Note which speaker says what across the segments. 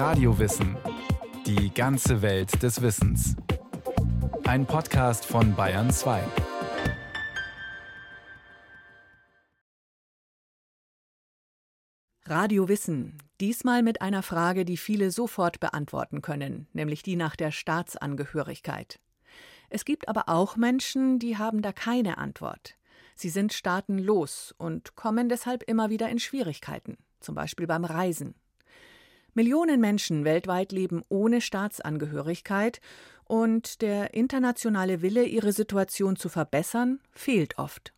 Speaker 1: Radiowissen. Die ganze Welt des Wissens. Ein Podcast von Bayern 2.
Speaker 2: Radio Wissen. Diesmal mit einer Frage, die viele sofort beantworten können, nämlich die nach der Staatsangehörigkeit. Es gibt aber auch Menschen, die haben da keine Antwort. Sie sind staatenlos und kommen deshalb immer wieder in Schwierigkeiten, zum Beispiel beim Reisen. Millionen Menschen weltweit leben ohne Staatsangehörigkeit und der internationale Wille, ihre Situation zu verbessern, fehlt oft.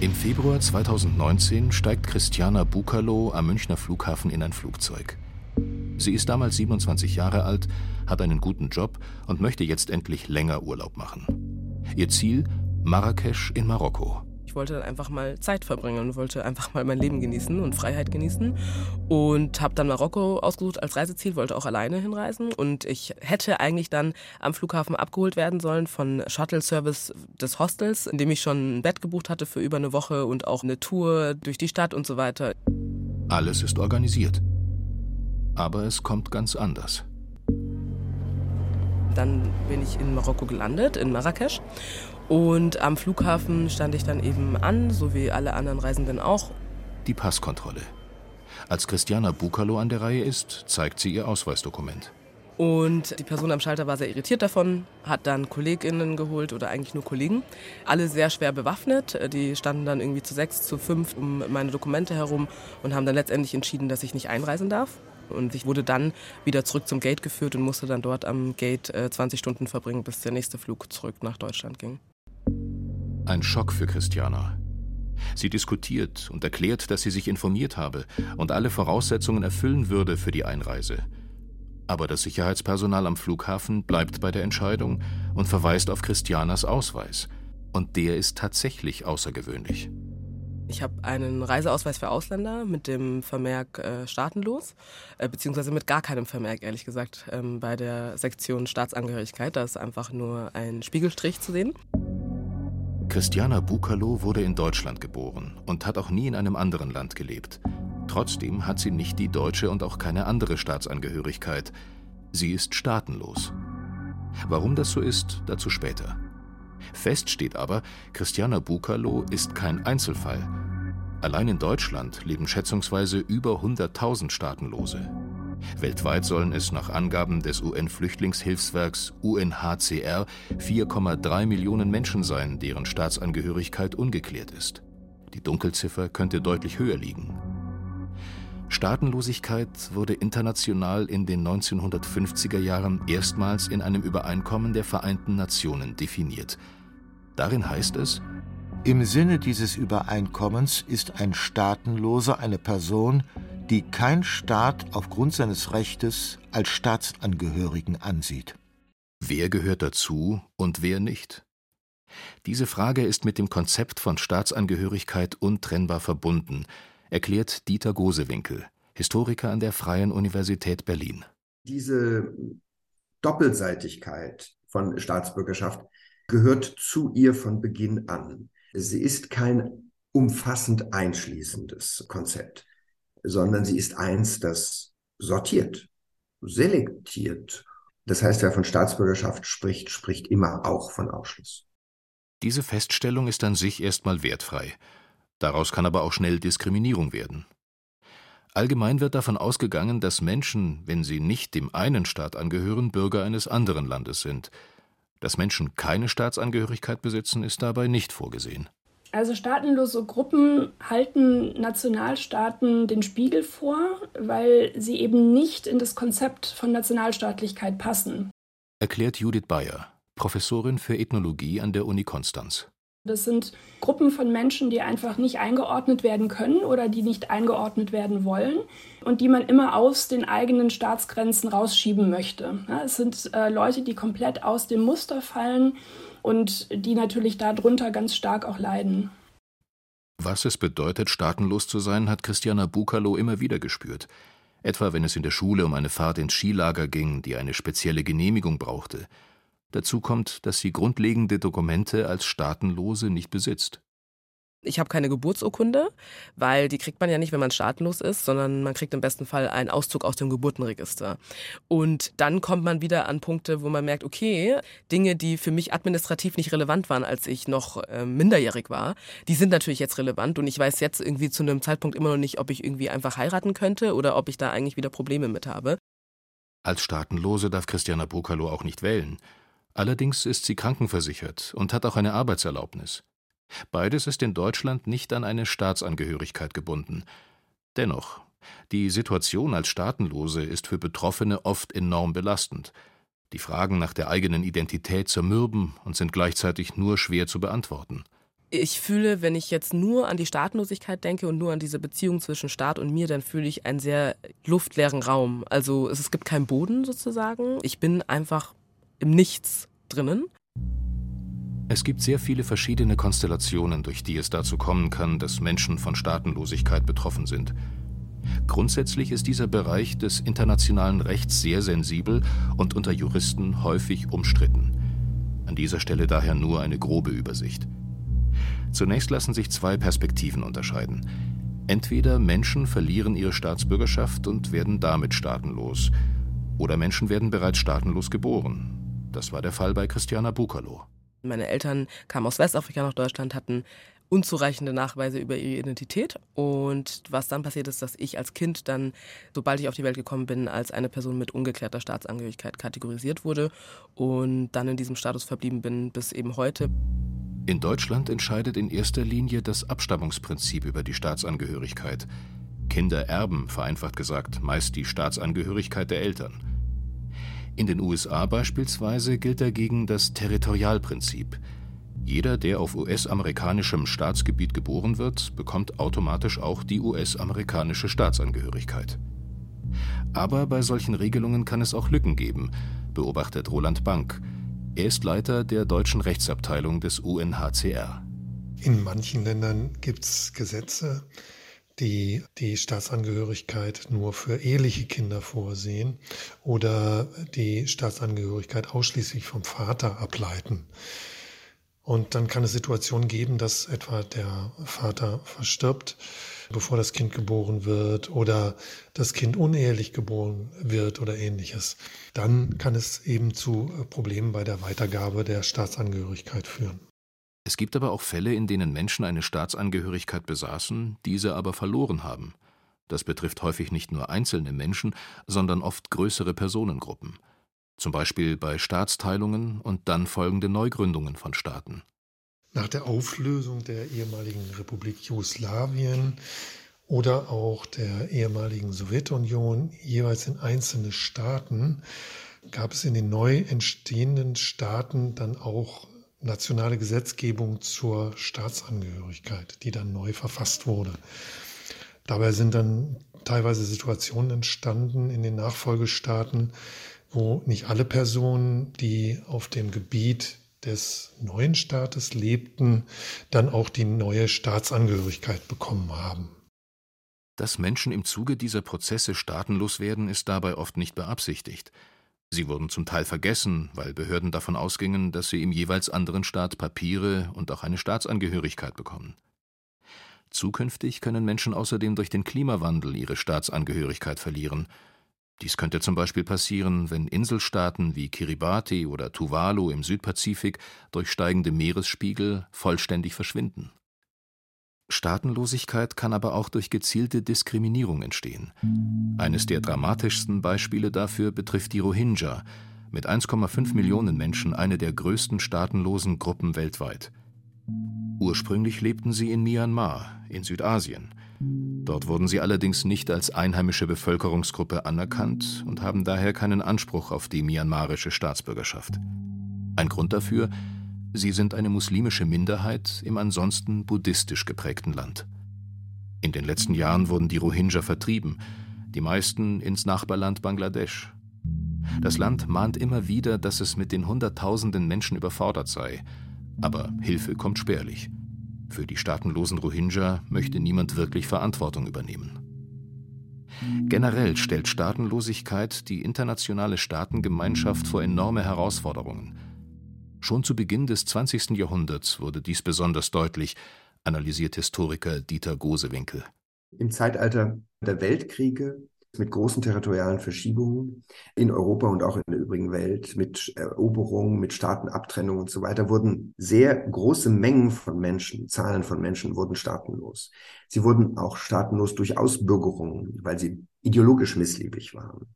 Speaker 3: Im Februar 2019 steigt Christiana Bukalo am Münchner Flughafen in ein Flugzeug. Sie ist damals 27 Jahre alt, hat einen guten Job und möchte jetzt endlich länger Urlaub machen. Ihr Ziel Marrakesch in Marokko.
Speaker 4: Ich wollte dann einfach mal Zeit verbringen und wollte einfach mal mein Leben genießen und Freiheit genießen und habe dann Marokko ausgesucht als Reiseziel, wollte auch alleine hinreisen und ich hätte eigentlich dann am Flughafen abgeholt werden sollen von Shuttle Service des Hostels, in dem ich schon ein Bett gebucht hatte für über eine Woche und auch eine Tour durch die Stadt und so weiter.
Speaker 3: Alles ist organisiert. Aber es kommt ganz anders.
Speaker 4: Dann bin ich in Marokko gelandet, in Marrakesch. Und am Flughafen stand ich dann eben an, so wie alle anderen Reisenden auch.
Speaker 3: Die Passkontrolle. Als Christiana Bukalo an der Reihe ist, zeigt sie ihr Ausweisdokument.
Speaker 4: Und die Person am Schalter war sehr irritiert davon, hat dann KollegInnen geholt oder eigentlich nur Kollegen. Alle sehr schwer bewaffnet. Die standen dann irgendwie zu sechs, zu fünf um meine Dokumente herum und haben dann letztendlich entschieden, dass ich nicht einreisen darf. Und ich wurde dann wieder zurück zum Gate geführt und musste dann dort am Gate 20 äh, Stunden verbringen, bis der nächste Flug zurück nach Deutschland ging.
Speaker 3: Ein Schock für Christiana. Sie diskutiert und erklärt, dass sie sich informiert habe und alle Voraussetzungen erfüllen würde für die Einreise. Aber das Sicherheitspersonal am Flughafen bleibt bei der Entscheidung und verweist auf Christianas Ausweis. Und der ist tatsächlich außergewöhnlich.
Speaker 4: Ich habe einen Reiseausweis für Ausländer mit dem Vermerk äh, staatenlos, äh, beziehungsweise mit gar keinem Vermerk, ehrlich gesagt, ähm, bei der Sektion Staatsangehörigkeit. Da ist einfach nur ein Spiegelstrich zu sehen.
Speaker 3: Christiana Bukalo wurde in Deutschland geboren und hat auch nie in einem anderen Land gelebt. Trotzdem hat sie nicht die deutsche und auch keine andere Staatsangehörigkeit. Sie ist staatenlos. Warum das so ist, dazu später. Fest steht aber, Christiana Bukalo ist kein Einzelfall. Allein in Deutschland leben schätzungsweise über 100.000 Staatenlose. Weltweit sollen es nach Angaben des UN-Flüchtlingshilfswerks UNHCR 4,3 Millionen Menschen sein, deren Staatsangehörigkeit ungeklärt ist. Die Dunkelziffer könnte deutlich höher liegen. Staatenlosigkeit wurde international in den 1950er Jahren erstmals in einem Übereinkommen der Vereinten Nationen definiert. Darin heißt es,
Speaker 5: im Sinne dieses Übereinkommens ist ein Staatenloser eine Person, die kein Staat aufgrund seines Rechtes als Staatsangehörigen ansieht.
Speaker 3: Wer gehört dazu und wer nicht? Diese Frage ist mit dem Konzept von Staatsangehörigkeit untrennbar verbunden, erklärt Dieter Gosewinkel, Historiker an der Freien Universität Berlin.
Speaker 6: Diese Doppelseitigkeit von Staatsbürgerschaft gehört zu ihr von Beginn an. Sie ist kein umfassend einschließendes Konzept sondern sie ist eins, das sortiert, selektiert. Das heißt, wer von Staatsbürgerschaft spricht, spricht immer auch von Ausschluss.
Speaker 3: Diese Feststellung ist an sich erstmal wertfrei. Daraus kann aber auch schnell Diskriminierung werden. Allgemein wird davon ausgegangen, dass Menschen, wenn sie nicht dem einen Staat angehören, Bürger eines anderen Landes sind. Dass Menschen keine Staatsangehörigkeit besitzen, ist dabei nicht vorgesehen.
Speaker 7: Also staatenlose Gruppen halten Nationalstaaten den Spiegel vor, weil sie eben nicht in das Konzept von Nationalstaatlichkeit passen.
Speaker 3: Erklärt Judith Bayer, Professorin für Ethnologie an der Uni Konstanz.
Speaker 7: Das sind Gruppen von Menschen, die einfach nicht eingeordnet werden können oder die nicht eingeordnet werden wollen und die man immer aus den eigenen Staatsgrenzen rausschieben möchte. Es sind äh, Leute, die komplett aus dem Muster fallen und die natürlich darunter ganz stark auch leiden.
Speaker 3: Was es bedeutet, staatenlos zu sein, hat Christiana Bukalo immer wieder gespürt. Etwa wenn es in der Schule um eine Fahrt ins Skilager ging, die eine spezielle Genehmigung brauchte. Dazu kommt, dass sie grundlegende Dokumente als Staatenlose nicht besitzt.
Speaker 4: Ich habe keine Geburtsurkunde, weil die kriegt man ja nicht, wenn man staatenlos ist, sondern man kriegt im besten Fall einen Auszug aus dem Geburtenregister. Und dann kommt man wieder an Punkte, wo man merkt, okay, Dinge, die für mich administrativ nicht relevant waren, als ich noch äh, minderjährig war, die sind natürlich jetzt relevant und ich weiß jetzt irgendwie zu einem Zeitpunkt immer noch nicht, ob ich irgendwie einfach heiraten könnte oder ob ich da eigentlich wieder Probleme mit habe.
Speaker 3: Als Staatenlose darf Christiana Bukalo auch nicht wählen. Allerdings ist sie krankenversichert und hat auch eine Arbeitserlaubnis. Beides ist in Deutschland nicht an eine Staatsangehörigkeit gebunden. Dennoch, die Situation als Staatenlose ist für Betroffene oft enorm belastend. Die Fragen nach der eigenen Identität zermürben und sind gleichzeitig nur schwer zu beantworten.
Speaker 4: Ich fühle, wenn ich jetzt nur an die Staatenlosigkeit denke und nur an diese Beziehung zwischen Staat und mir, dann fühle ich einen sehr luftleeren Raum. Also es gibt keinen Boden sozusagen. Ich bin einfach im Nichts drinnen.
Speaker 3: Es gibt sehr viele verschiedene Konstellationen, durch die es dazu kommen kann, dass Menschen von Staatenlosigkeit betroffen sind. Grundsätzlich ist dieser Bereich des internationalen Rechts sehr sensibel und unter Juristen häufig umstritten. An dieser Stelle daher nur eine grobe Übersicht. Zunächst lassen sich zwei Perspektiven unterscheiden. Entweder Menschen verlieren ihre Staatsbürgerschaft und werden damit staatenlos, oder Menschen werden bereits staatenlos geboren. Das war der Fall bei Christiana Bukalo.
Speaker 4: Meine Eltern kamen aus Westafrika nach Deutschland, hatten unzureichende Nachweise über ihre Identität. Und was dann passiert ist, dass ich als Kind dann, sobald ich auf die Welt gekommen bin, als eine Person mit ungeklärter Staatsangehörigkeit kategorisiert wurde und dann in diesem Status verblieben bin bis eben heute.
Speaker 3: In Deutschland entscheidet in erster Linie das Abstammungsprinzip über die Staatsangehörigkeit. Kinder erben, vereinfacht gesagt, meist die Staatsangehörigkeit der Eltern. In den USA beispielsweise gilt dagegen das Territorialprinzip. Jeder, der auf US-amerikanischem Staatsgebiet geboren wird, bekommt automatisch auch die US-amerikanische Staatsangehörigkeit. Aber bei solchen Regelungen kann es auch Lücken geben, beobachtet Roland Bank. Er ist Leiter der deutschen Rechtsabteilung des UNHCR.
Speaker 8: In manchen Ländern gibt es Gesetze, die die Staatsangehörigkeit nur für eheliche Kinder vorsehen oder die Staatsangehörigkeit ausschließlich vom Vater ableiten. Und dann kann es Situationen geben, dass etwa der Vater verstirbt, bevor das Kind geboren wird oder das Kind unehelich geboren wird oder ähnliches. Dann kann es eben zu Problemen bei der Weitergabe der Staatsangehörigkeit führen.
Speaker 3: Es gibt aber auch Fälle, in denen Menschen eine Staatsangehörigkeit besaßen, diese aber verloren haben. Das betrifft häufig nicht nur einzelne Menschen, sondern oft größere Personengruppen. Zum Beispiel bei Staatsteilungen und dann folgende Neugründungen von Staaten.
Speaker 8: Nach der Auflösung der ehemaligen Republik Jugoslawien oder auch der ehemaligen Sowjetunion jeweils in einzelne Staaten gab es in den neu entstehenden Staaten dann auch nationale Gesetzgebung zur Staatsangehörigkeit, die dann neu verfasst wurde. Dabei sind dann teilweise Situationen entstanden in den Nachfolgestaaten, wo nicht alle Personen, die auf dem Gebiet des neuen Staates lebten, dann auch die neue Staatsangehörigkeit bekommen haben.
Speaker 3: Dass Menschen im Zuge dieser Prozesse staatenlos werden, ist dabei oft nicht beabsichtigt. Sie wurden zum Teil vergessen, weil Behörden davon ausgingen, dass sie im jeweils anderen Staat Papiere und auch eine Staatsangehörigkeit bekommen. Zukünftig können Menschen außerdem durch den Klimawandel ihre Staatsangehörigkeit verlieren. Dies könnte zum Beispiel passieren, wenn Inselstaaten wie Kiribati oder Tuvalu im Südpazifik durch steigende Meeresspiegel vollständig verschwinden. Staatenlosigkeit kann aber auch durch gezielte Diskriminierung entstehen. Eines der dramatischsten Beispiele dafür betrifft die Rohingya, mit 1,5 Millionen Menschen eine der größten staatenlosen Gruppen weltweit. Ursprünglich lebten sie in Myanmar, in Südasien. Dort wurden sie allerdings nicht als einheimische Bevölkerungsgruppe anerkannt und haben daher keinen Anspruch auf die myanmarische Staatsbürgerschaft. Ein Grund dafür, Sie sind eine muslimische Minderheit im ansonsten buddhistisch geprägten Land. In den letzten Jahren wurden die Rohingya vertrieben, die meisten ins Nachbarland Bangladesch. Das Land mahnt immer wieder, dass es mit den Hunderttausenden Menschen überfordert sei, aber Hilfe kommt spärlich. Für die staatenlosen Rohingya möchte niemand wirklich Verantwortung übernehmen. Generell stellt Staatenlosigkeit die internationale Staatengemeinschaft vor enorme Herausforderungen. Schon zu Beginn des 20. Jahrhunderts wurde dies besonders deutlich, analysiert Historiker Dieter Gosewinkel.
Speaker 6: Im Zeitalter der Weltkriege mit großen territorialen Verschiebungen in Europa und auch in der übrigen Welt, mit Eroberungen, mit Staatenabtrennung und so weiter, wurden sehr große Mengen von Menschen, Zahlen von Menschen wurden staatenlos. Sie wurden auch staatenlos durch Ausbürgerungen, weil sie ideologisch missliebig waren.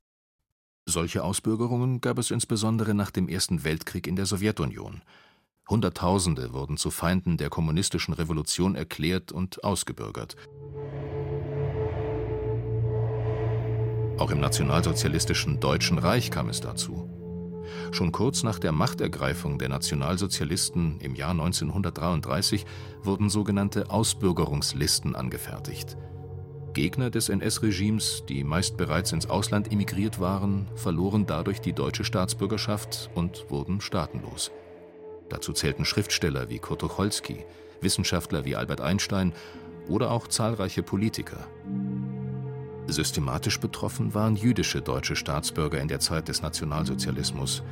Speaker 3: Solche Ausbürgerungen gab es insbesondere nach dem Ersten Weltkrieg in der Sowjetunion. Hunderttausende wurden zu Feinden der kommunistischen Revolution erklärt und ausgebürgert. Auch im nationalsozialistischen Deutschen Reich kam es dazu. Schon kurz nach der Machtergreifung der Nationalsozialisten im Jahr 1933 wurden sogenannte Ausbürgerungslisten angefertigt. Gegner des NS-Regimes, die meist bereits ins Ausland emigriert waren, verloren dadurch die deutsche Staatsbürgerschaft und wurden staatenlos. Dazu zählten Schriftsteller wie Kurt Tucholsky, Wissenschaftler wie Albert Einstein oder auch zahlreiche Politiker. Systematisch betroffen waren jüdische deutsche Staatsbürger in der Zeit des Nationalsozialismus.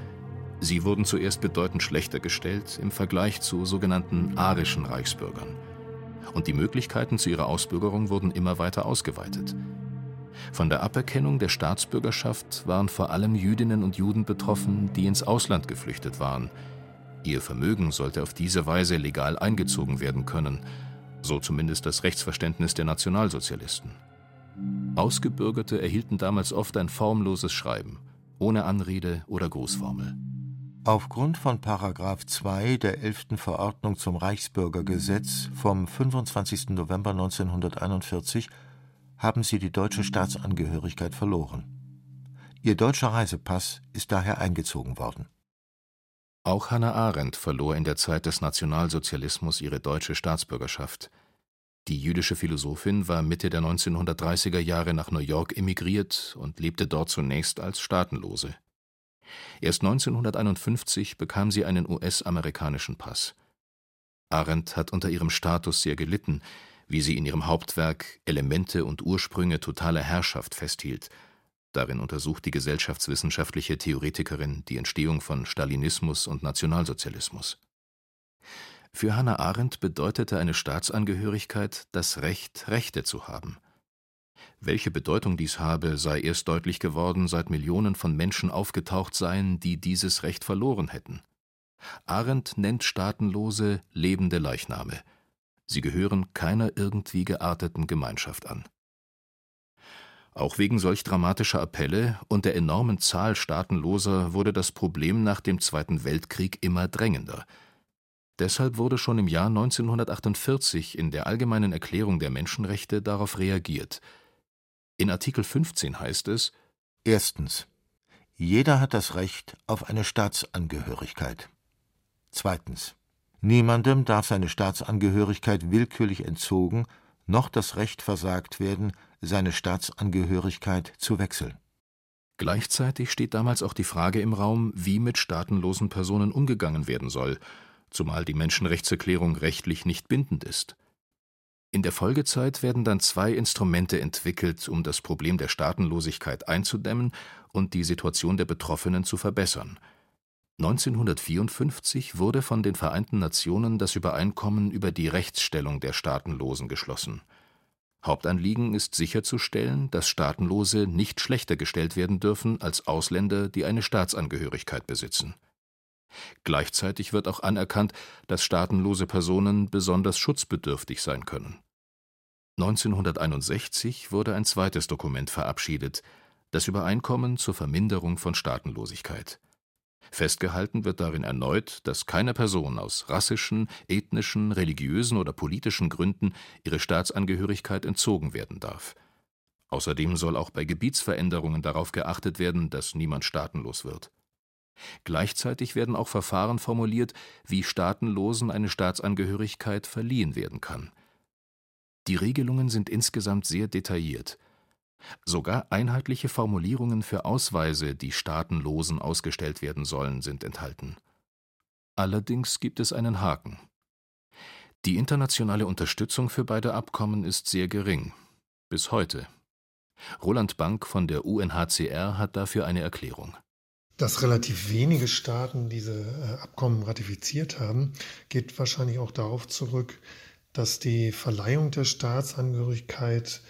Speaker 3: Sie wurden zuerst bedeutend schlechter gestellt im Vergleich zu sogenannten arischen Reichsbürgern. Und die Möglichkeiten zu ihrer Ausbürgerung wurden immer weiter ausgeweitet. Von der Aberkennung der Staatsbürgerschaft waren vor allem Jüdinnen und Juden betroffen, die ins Ausland geflüchtet waren. Ihr Vermögen sollte auf diese Weise legal eingezogen werden können, so zumindest das Rechtsverständnis der Nationalsozialisten. Ausgebürgerte erhielten damals oft ein formloses Schreiben, ohne Anrede oder Grußformel.
Speaker 5: Aufgrund von Paragraph 2 der 11. Verordnung zum Reichsbürgergesetz vom 25. November 1941 haben sie die deutsche Staatsangehörigkeit verloren. Ihr deutscher Reisepass ist daher eingezogen worden.
Speaker 3: Auch Hannah Arendt verlor in der Zeit des Nationalsozialismus ihre deutsche Staatsbürgerschaft. Die jüdische Philosophin war Mitte der 1930er Jahre nach New York emigriert und lebte dort zunächst als Staatenlose. Erst 1951 bekam sie einen US-amerikanischen Pass. Arendt hat unter ihrem Status sehr gelitten, wie sie in ihrem Hauptwerk Elemente und Ursprünge totaler Herrschaft festhielt. Darin untersucht die gesellschaftswissenschaftliche Theoretikerin die Entstehung von Stalinismus und Nationalsozialismus. Für Hannah Arendt bedeutete eine Staatsangehörigkeit das Recht, Rechte zu haben. Welche Bedeutung dies habe, sei erst deutlich geworden, seit Millionen von Menschen aufgetaucht seien, die dieses Recht verloren hätten. Arendt nennt Staatenlose lebende Leichname. Sie gehören keiner irgendwie gearteten Gemeinschaft an. Auch wegen solch dramatischer Appelle und der enormen Zahl Staatenloser wurde das Problem nach dem Zweiten Weltkrieg immer drängender – Deshalb wurde schon im Jahr 1948 in der Allgemeinen Erklärung der Menschenrechte darauf reagiert. In Artikel 15 heißt es:
Speaker 5: Erstens. Jeder hat das Recht auf eine Staatsangehörigkeit. Zweitens. Niemandem darf seine Staatsangehörigkeit willkürlich entzogen, noch das Recht versagt werden, seine Staatsangehörigkeit zu wechseln.
Speaker 3: Gleichzeitig steht damals auch die Frage im Raum, wie mit staatenlosen Personen umgegangen werden soll zumal die Menschenrechtserklärung rechtlich nicht bindend ist. In der Folgezeit werden dann zwei Instrumente entwickelt, um das Problem der Staatenlosigkeit einzudämmen und die Situation der Betroffenen zu verbessern. 1954 wurde von den Vereinten Nationen das Übereinkommen über die Rechtsstellung der Staatenlosen geschlossen. Hauptanliegen ist sicherzustellen, dass Staatenlose nicht schlechter gestellt werden dürfen als Ausländer, die eine Staatsangehörigkeit besitzen Gleichzeitig wird auch anerkannt, dass staatenlose Personen besonders schutzbedürftig sein können. 1961 wurde ein zweites Dokument verabschiedet, das Übereinkommen zur Verminderung von Staatenlosigkeit. Festgehalten wird darin erneut, dass keine Person aus rassischen, ethnischen, religiösen oder politischen Gründen ihre Staatsangehörigkeit entzogen werden darf. Außerdem soll auch bei Gebietsveränderungen darauf geachtet werden, dass niemand staatenlos wird Gleichzeitig werden auch Verfahren formuliert, wie Staatenlosen eine Staatsangehörigkeit verliehen werden kann. Die Regelungen sind insgesamt sehr detailliert. Sogar einheitliche Formulierungen für Ausweise, die Staatenlosen ausgestellt werden sollen, sind enthalten. Allerdings gibt es einen Haken. Die internationale Unterstützung für beide Abkommen ist sehr gering. Bis heute. Roland Bank von der UNHCR hat dafür eine Erklärung.
Speaker 8: Dass relativ wenige Staaten diese äh, Abkommen ratifiziert haben, geht wahrscheinlich auch darauf zurück, dass die Verleihung der Staatsangehörigkeit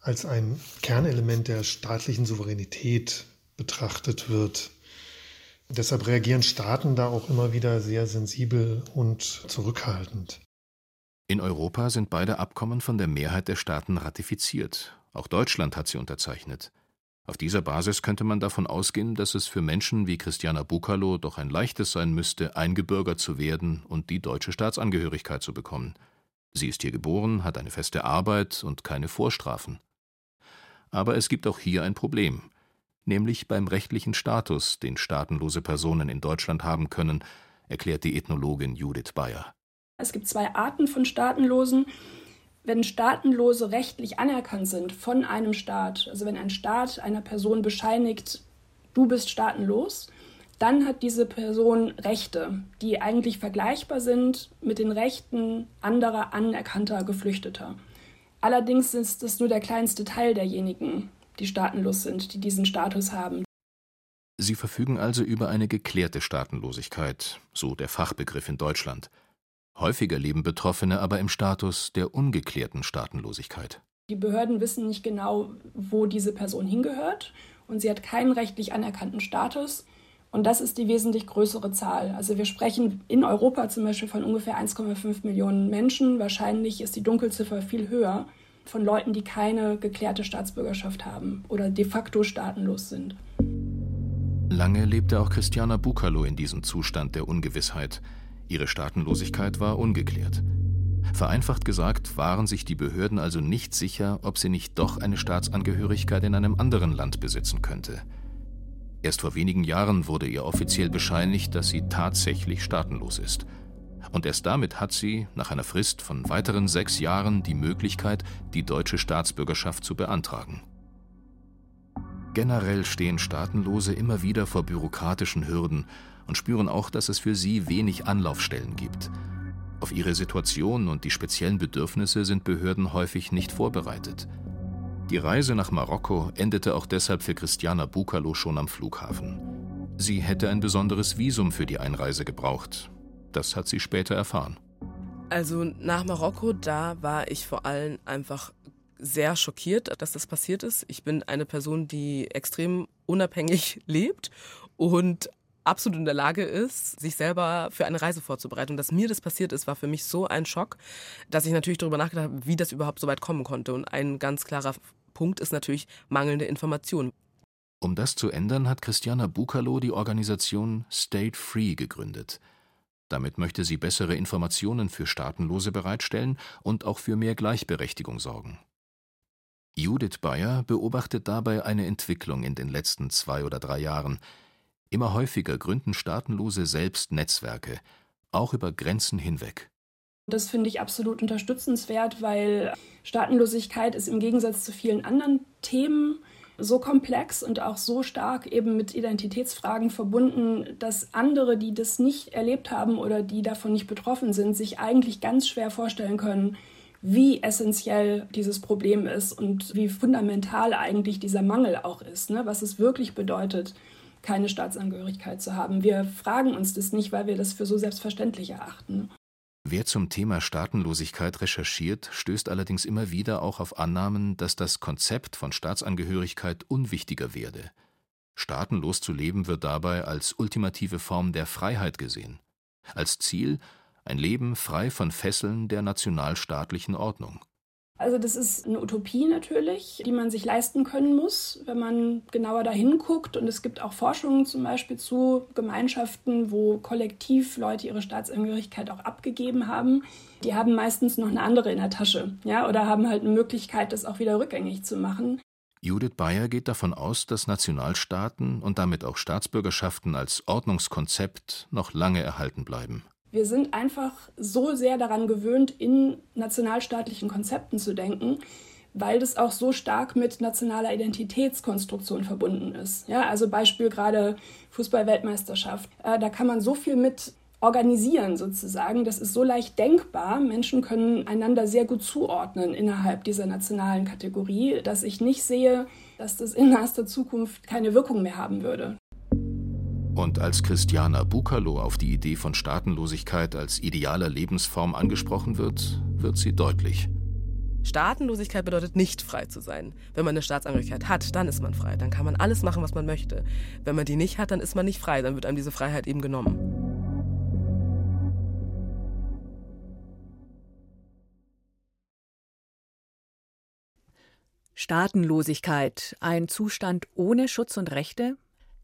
Speaker 8: als ein Kernelement der staatlichen Souveränität betrachtet wird. Deshalb reagieren Staaten da auch immer wieder sehr sensibel und zurückhaltend.
Speaker 3: In Europa sind beide Abkommen von der Mehrheit der Staaten ratifiziert. Auch Deutschland hat sie unterzeichnet. Auf dieser Basis könnte man davon ausgehen, dass es für Menschen wie Christiana Bukalo doch ein leichtes sein müsste, eingebürgert zu werden und die deutsche Staatsangehörigkeit zu bekommen. Sie ist hier geboren, hat eine feste Arbeit und keine Vorstrafen. Aber es gibt auch hier ein Problem nämlich beim rechtlichen Status, den staatenlose Personen in Deutschland haben können, erklärt die Ethnologin Judith Bayer.
Speaker 7: Es gibt zwei Arten von Staatenlosen. Wenn Staatenlose rechtlich anerkannt sind von einem Staat, also wenn ein Staat einer Person bescheinigt, du bist staatenlos, dann hat diese Person Rechte, die eigentlich vergleichbar sind mit den Rechten anderer anerkannter Geflüchteter. Allerdings ist es nur der kleinste Teil derjenigen, die staatenlos sind, die diesen Status haben.
Speaker 3: Sie verfügen also über eine geklärte Staatenlosigkeit, so der Fachbegriff in Deutschland. Häufiger leben Betroffene aber im Status der ungeklärten Staatenlosigkeit.
Speaker 7: Die Behörden wissen nicht genau, wo diese Person hingehört und sie hat keinen rechtlich anerkannten Status. Und das ist die wesentlich größere Zahl. Also wir sprechen in Europa zum Beispiel von ungefähr 1,5 Millionen Menschen. Wahrscheinlich ist die Dunkelziffer viel höher von Leuten, die keine geklärte Staatsbürgerschaft haben oder de facto staatenlos sind.
Speaker 3: Lange lebte auch Christiana Bukalo in diesem Zustand der Ungewissheit. Ihre Staatenlosigkeit war ungeklärt. Vereinfacht gesagt waren sich die Behörden also nicht sicher, ob sie nicht doch eine Staatsangehörigkeit in einem anderen Land besitzen könnte. Erst vor wenigen Jahren wurde ihr offiziell bescheinigt, dass sie tatsächlich staatenlos ist – und erst damit hat sie, nach einer Frist von weiteren sechs Jahren, die Möglichkeit, die deutsche Staatsbürgerschaft zu beantragen. Generell stehen Staatenlose immer wieder vor bürokratischen Hürden und spüren auch, dass es für sie wenig Anlaufstellen gibt. Auf ihre Situation und die speziellen Bedürfnisse sind Behörden häufig nicht vorbereitet. Die Reise nach Marokko endete auch deshalb für Christiana Bukalo schon am Flughafen. Sie hätte ein besonderes Visum für die Einreise gebraucht, das hat sie später erfahren.
Speaker 4: Also nach Marokko, da war ich vor allem einfach sehr schockiert, dass das passiert ist. Ich bin eine Person, die extrem unabhängig lebt und absolut in der Lage ist, sich selber für eine Reise vorzubereiten. Und dass mir das passiert ist, war für mich so ein Schock, dass ich natürlich darüber nachgedacht habe, wie das überhaupt so weit kommen konnte. Und ein ganz klarer Punkt ist natürlich mangelnde Information.
Speaker 3: Um das zu ändern, hat Christiana Bukalo die Organisation State Free gegründet. Damit möchte sie bessere Informationen für Staatenlose bereitstellen und auch für mehr Gleichberechtigung sorgen. Judith Bayer beobachtet dabei eine Entwicklung in den letzten zwei oder drei Jahren. Immer häufiger gründen Staatenlose selbst Netzwerke, auch über Grenzen hinweg.
Speaker 7: Das finde ich absolut unterstützenswert, weil Staatenlosigkeit ist im Gegensatz zu vielen anderen Themen so komplex und auch so stark eben mit Identitätsfragen verbunden, dass andere, die das nicht erlebt haben oder die davon nicht betroffen sind, sich eigentlich ganz schwer vorstellen können, wie essentiell dieses Problem ist und wie fundamental eigentlich dieser Mangel auch ist, ne? was es wirklich bedeutet, keine Staatsangehörigkeit zu haben. Wir fragen uns das nicht, weil wir das für so selbstverständlich erachten.
Speaker 3: Wer zum Thema Staatenlosigkeit recherchiert, stößt allerdings immer wieder auch auf Annahmen, dass das Konzept von Staatsangehörigkeit unwichtiger werde. Staatenlos zu leben wird dabei als ultimative Form der Freiheit gesehen, als Ziel ein Leben frei von Fesseln der nationalstaatlichen Ordnung.
Speaker 7: Also das ist eine Utopie natürlich, die man sich leisten können muss, wenn man genauer dahin guckt. Und es gibt auch Forschungen zum Beispiel zu Gemeinschaften, wo kollektiv Leute ihre Staatsangehörigkeit auch abgegeben haben. Die haben meistens noch eine andere in der Tasche, ja, oder haben halt eine Möglichkeit, das auch wieder rückgängig zu machen.
Speaker 3: Judith Bayer geht davon aus, dass Nationalstaaten und damit auch Staatsbürgerschaften als Ordnungskonzept noch lange erhalten bleiben.
Speaker 7: Wir sind einfach so sehr daran gewöhnt, in nationalstaatlichen Konzepten zu denken, weil das auch so stark mit nationaler Identitätskonstruktion verbunden ist. Ja, also Beispiel gerade Fußball-Weltmeisterschaft. Äh, da kann man so viel mit organisieren sozusagen. Das ist so leicht denkbar. Menschen können einander sehr gut zuordnen innerhalb dieser nationalen Kategorie, dass ich nicht sehe, dass das in naher Zukunft keine Wirkung mehr haben würde.
Speaker 3: Und als Christiana Bukalo auf die Idee von Staatenlosigkeit als idealer Lebensform angesprochen wird, wird sie deutlich.
Speaker 4: Staatenlosigkeit bedeutet nicht frei zu sein. Wenn man eine Staatsangehörigkeit hat, dann ist man frei. Dann kann man alles machen, was man möchte. Wenn man die nicht hat, dann ist man nicht frei. Dann wird einem diese Freiheit eben genommen.
Speaker 2: Staatenlosigkeit, ein Zustand ohne Schutz und Rechte?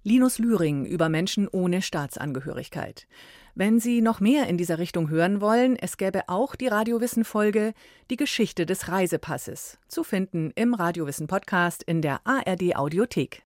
Speaker 2: Linus Lühring über Menschen ohne Staatsangehörigkeit. Wenn Sie noch mehr in dieser Richtung hören wollen, es gäbe auch die Radiowissen-Folge Die Geschichte des Reisepasses, zu finden im Radiowissen-Podcast in der ARD-Audiothek.